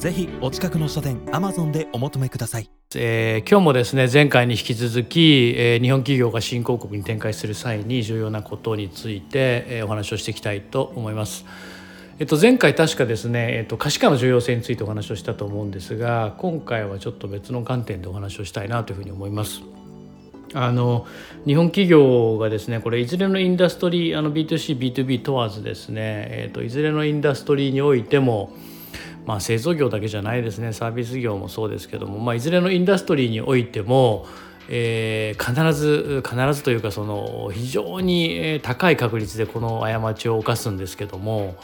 ぜひお近くの書店アマゾンでお求めください、えー、今日もですね前回に引き続き、えー、日本企業が新興国に展開する際に重要なことについて、えー、お話をしていきたいと思います。えっと、前回確かですね、えっと、可視化の重要性についてお話をしたと思うんですが今回はちょっと別の観点でお話をしたいなというふうに思います。あの日本企業がですねこれいずれのインダストリーあの B2CB2B 問わずですね、えっと、いずれのインダストリーにおいてもまあ、製造業だけじゃないですね。サービス業もそうですけども、まあ、いずれのインダストリーにおいても、えー、必ず必ずというかその非常に高い確率でこの過ちを犯すんですけども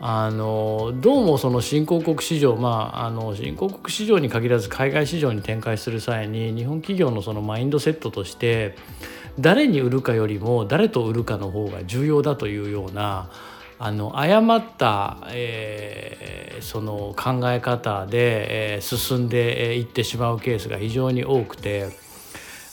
あのどうもその新興国市場まああの新興国市場に限らず海外市場に展開する際に日本企業のそのマインドセットとして誰に売るかよりも誰と売るかの方が重要だというようなあの誤った、えー、その考え方で、えー、進んでいってしまうケースが非常に多くて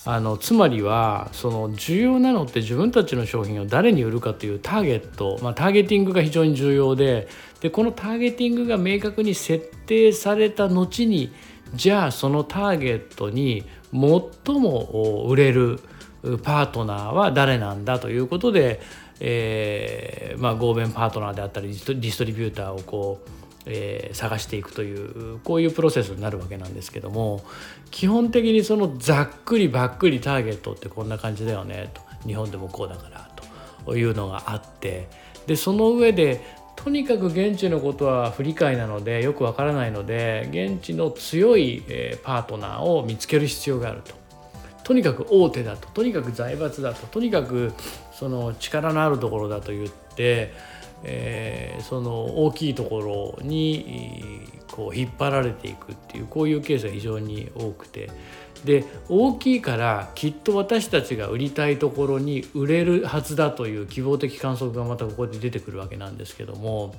あのつまりはその重要なのって自分たちの商品を誰に売るかというターゲット、まあ、ターゲティングが非常に重要ででこのターゲティングが明確に設定された後にじゃあそのターゲットに最も売れるパートナーは誰なんだということでえーまあ、合弁パートナーであったりディストリビューターをこう、えー、探していくというこういうプロセスになるわけなんですけども基本的にそのざっくりばっくりターゲットってこんな感じだよねと日本でもこうだからというのがあってでその上でとにかく現地のことは不理解なのでよくわからないので現地の強いパートナーを見つける必要があると。とにかく大手だととにかく財閥だととにかくその力のあるところだと言って、えー、その大きいところにこう引っ張られていくっていうこういうケースが非常に多くて。で大きいからきっと私たちが売りたいところに売れるはずだという希望的観測がまたここで出てくるわけなんですけども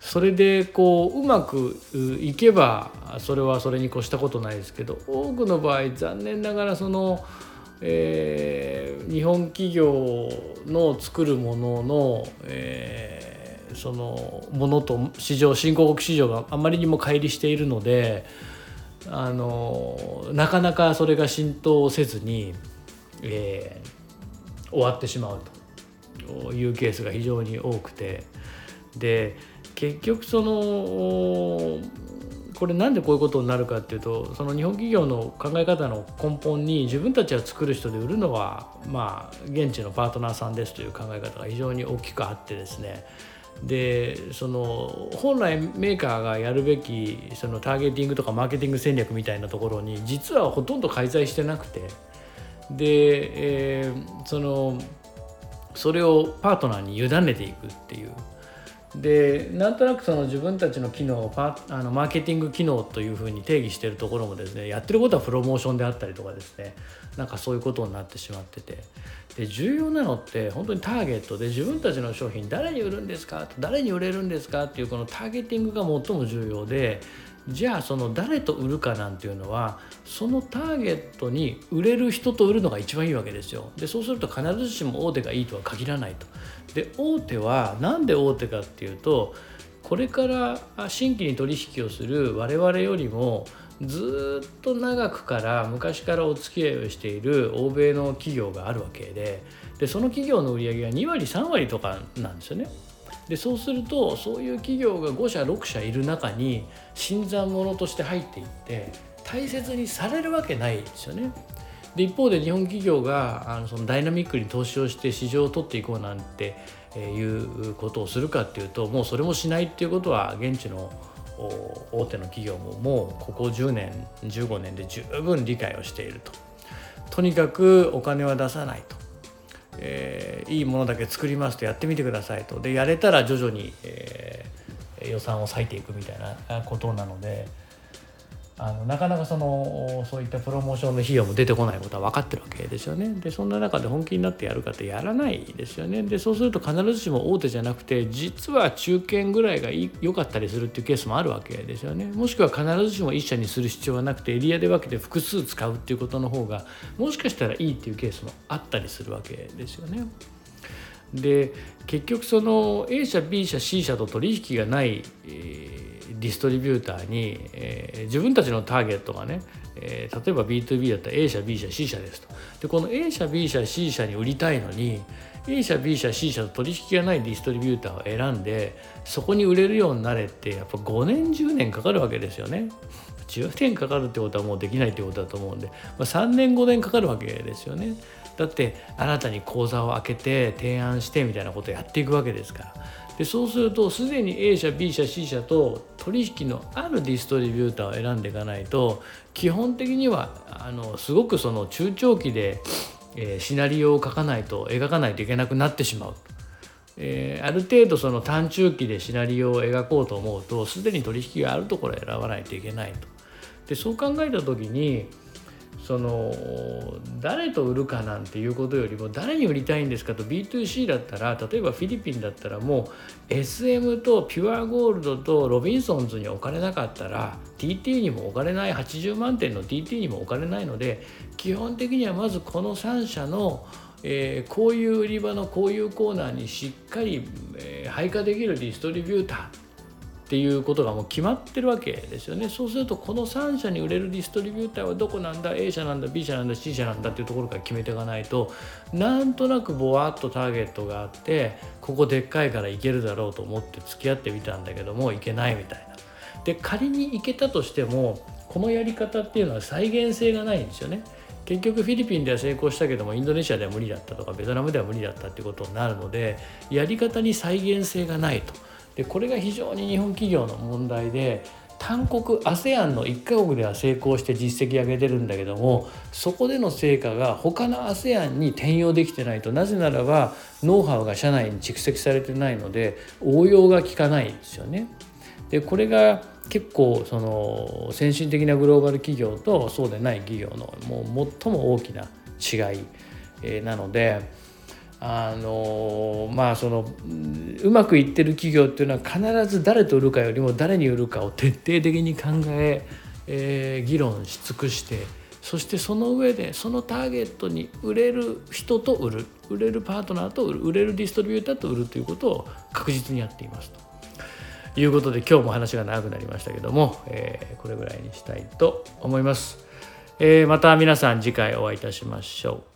それでこううまくいけばそれはそれに越したことないですけど多くの場合残念ながらその、えー、日本企業の作るものの、えー、そのものと市場新興国市場があまりにも乖離しているのであのなかなかそれが浸透せずに、えー、終わってしまうというケースが非常に多くてで結局そのこれなんでこういうことになるかっていうとその日本企業の考え方の根本に自分たちが作る人で売るのはまあ現地のパートナーさんですという考え方が非常に大きくあってですね。でその本来メーカーがやるべきそのターゲティングとかマーケティング戦略みたいなところに実はほとんど介在してなくてで、えー、そのそれをパートナーに委ねていくっていうでなんとなくその自分たちの機能をパあのマーケティング機能というふうに定義してるところもですねやってることはプロモーションであったりとかですねなんかそういうことになってしまってて。で重要なのって本当にターゲットで自分たちの商品誰に売るんですか誰に売れるんですかっていうこのターゲティングが最も重要でじゃあその誰と売るかなんていうのはそのターゲットに売れる人と売るのが一番いいわけですよ。でそうすると必ずしも大手がいいとは限らないと。で大手は何で大手かっていうとこれから新規に取引をする我々よりもずっと長くから昔からお付き合いをしている欧米の企業があるわけででその企業の売り上げが2割3割とかなんですよね。でそうするとそういう企業が5社6社いる中に新参者として入っていって大切にされるわけないですよね。で一方で日本企業があのそのダイナミックに投資をして市場を取っていこうなんていうことをするかっていうともうそれもしないっていうことは現地の大手の企業ももうここ10年15年で十分理解をしていると。とにかくお金は出さないと。えー、いいものだけ作りますとやってみてくださいと。でやれたら徐々に、えー、予算を割いていくみたいなことなのであのなかなかそのそういったプロモーションの費用も出てこないことは分かってるわけですよね。でそんな中で本気になってやるかってやらないですよね。でそうすると必ずしも大手じゃなくて実は中堅ぐらいが良かったりするっていうケースもあるわけですよね。もしくは必ずしも1社にする必要はなくてエリアで分けて複数使うっていうことの方がもしかしたらいいっていうケースもあったりするわけですよね。で結局その A 社 B 社 C 社と取引がない、えーディストリビューターに、えー、自分たちのターゲットがね、えー、例えば B2B だったら A 社 B 社 C 社ですとでこの A 社 B 社 C 社に売りたいのに A 社 B 社 C 社と取引がないディストリビューターを選んでそこに売れるようになれってやっぱ5年10年かかるわけですよね。10年かかるってことはもうできないってことだと思うんで、まあ、3年5年かかるわけですよね。だって新たに口座を開けて提案してみたいなことをやっていくわけですから。でそうするとすでに A 社 B 社 C 社と取引のあるディストリビューターを選んでいかないと基本的にはあのすごくその中長期で、えー、シナリオを書かないと描かないといけなくなってしまう。えー、ある程度その短中期でシナリオを描こうと思うとすでに取引があるところを選ばないといけないと。でそう考えた時にその誰と売るかなんていうことよりも誰に売りたいんですかと B2C だったら例えばフィリピンだったらもう SM とピュアゴールドとロビンソンズに置かれなかったら TT にも置かれない80万点の TT にも置かれないので基本的にはまずこの3社のえー、こういう売り場のこういうコーナーにしっかり、えー、配下できるディストリビューターっていうことがもう決まってるわけですよねそうするとこの3社に売れるディストリビューターはどこなんだ？A 社なんだ B 社なんだ C 社なんだっていうところから決めていかないとなんとなくぼわっとターゲットがあってここでっかいからいけるだろうと思って付き合ってみたんだけどもいけないみたいな。で仮に行けたとしてもこのやり方っていうのは再現性がないんですよね。結局フィリピンでは成功したけどもインドネシアでは無理だったとかベトナムでは無理だったっていうことになるのでやり方に再現性がないと。でこれが非常に日本企業の問題で単国 ASEAN の1カ国では成功して実績上げてるんだけどもそこでの成果が他の ASEAN に転用できてないとなぜならばノウハウが社内に蓄積されてないので応用が効かないんですよね。でこれが結構その先進的なグローバル企業とそうでない企業のもう最も大きな違いなので。あのまあそのうまくいってる企業っていうのは必ず誰と売るかよりも誰に売るかを徹底的に考ええー、議論し尽くしてそしてその上でそのターゲットに売れる人と売る売れるパートナーと売る売れるディストリビューターと売るということを確実にやっていますと。いうことで今日も話が長くなりましたけども、えー、これぐらいにしたいと思います、えー、また皆さん次回お会いいたしましょう。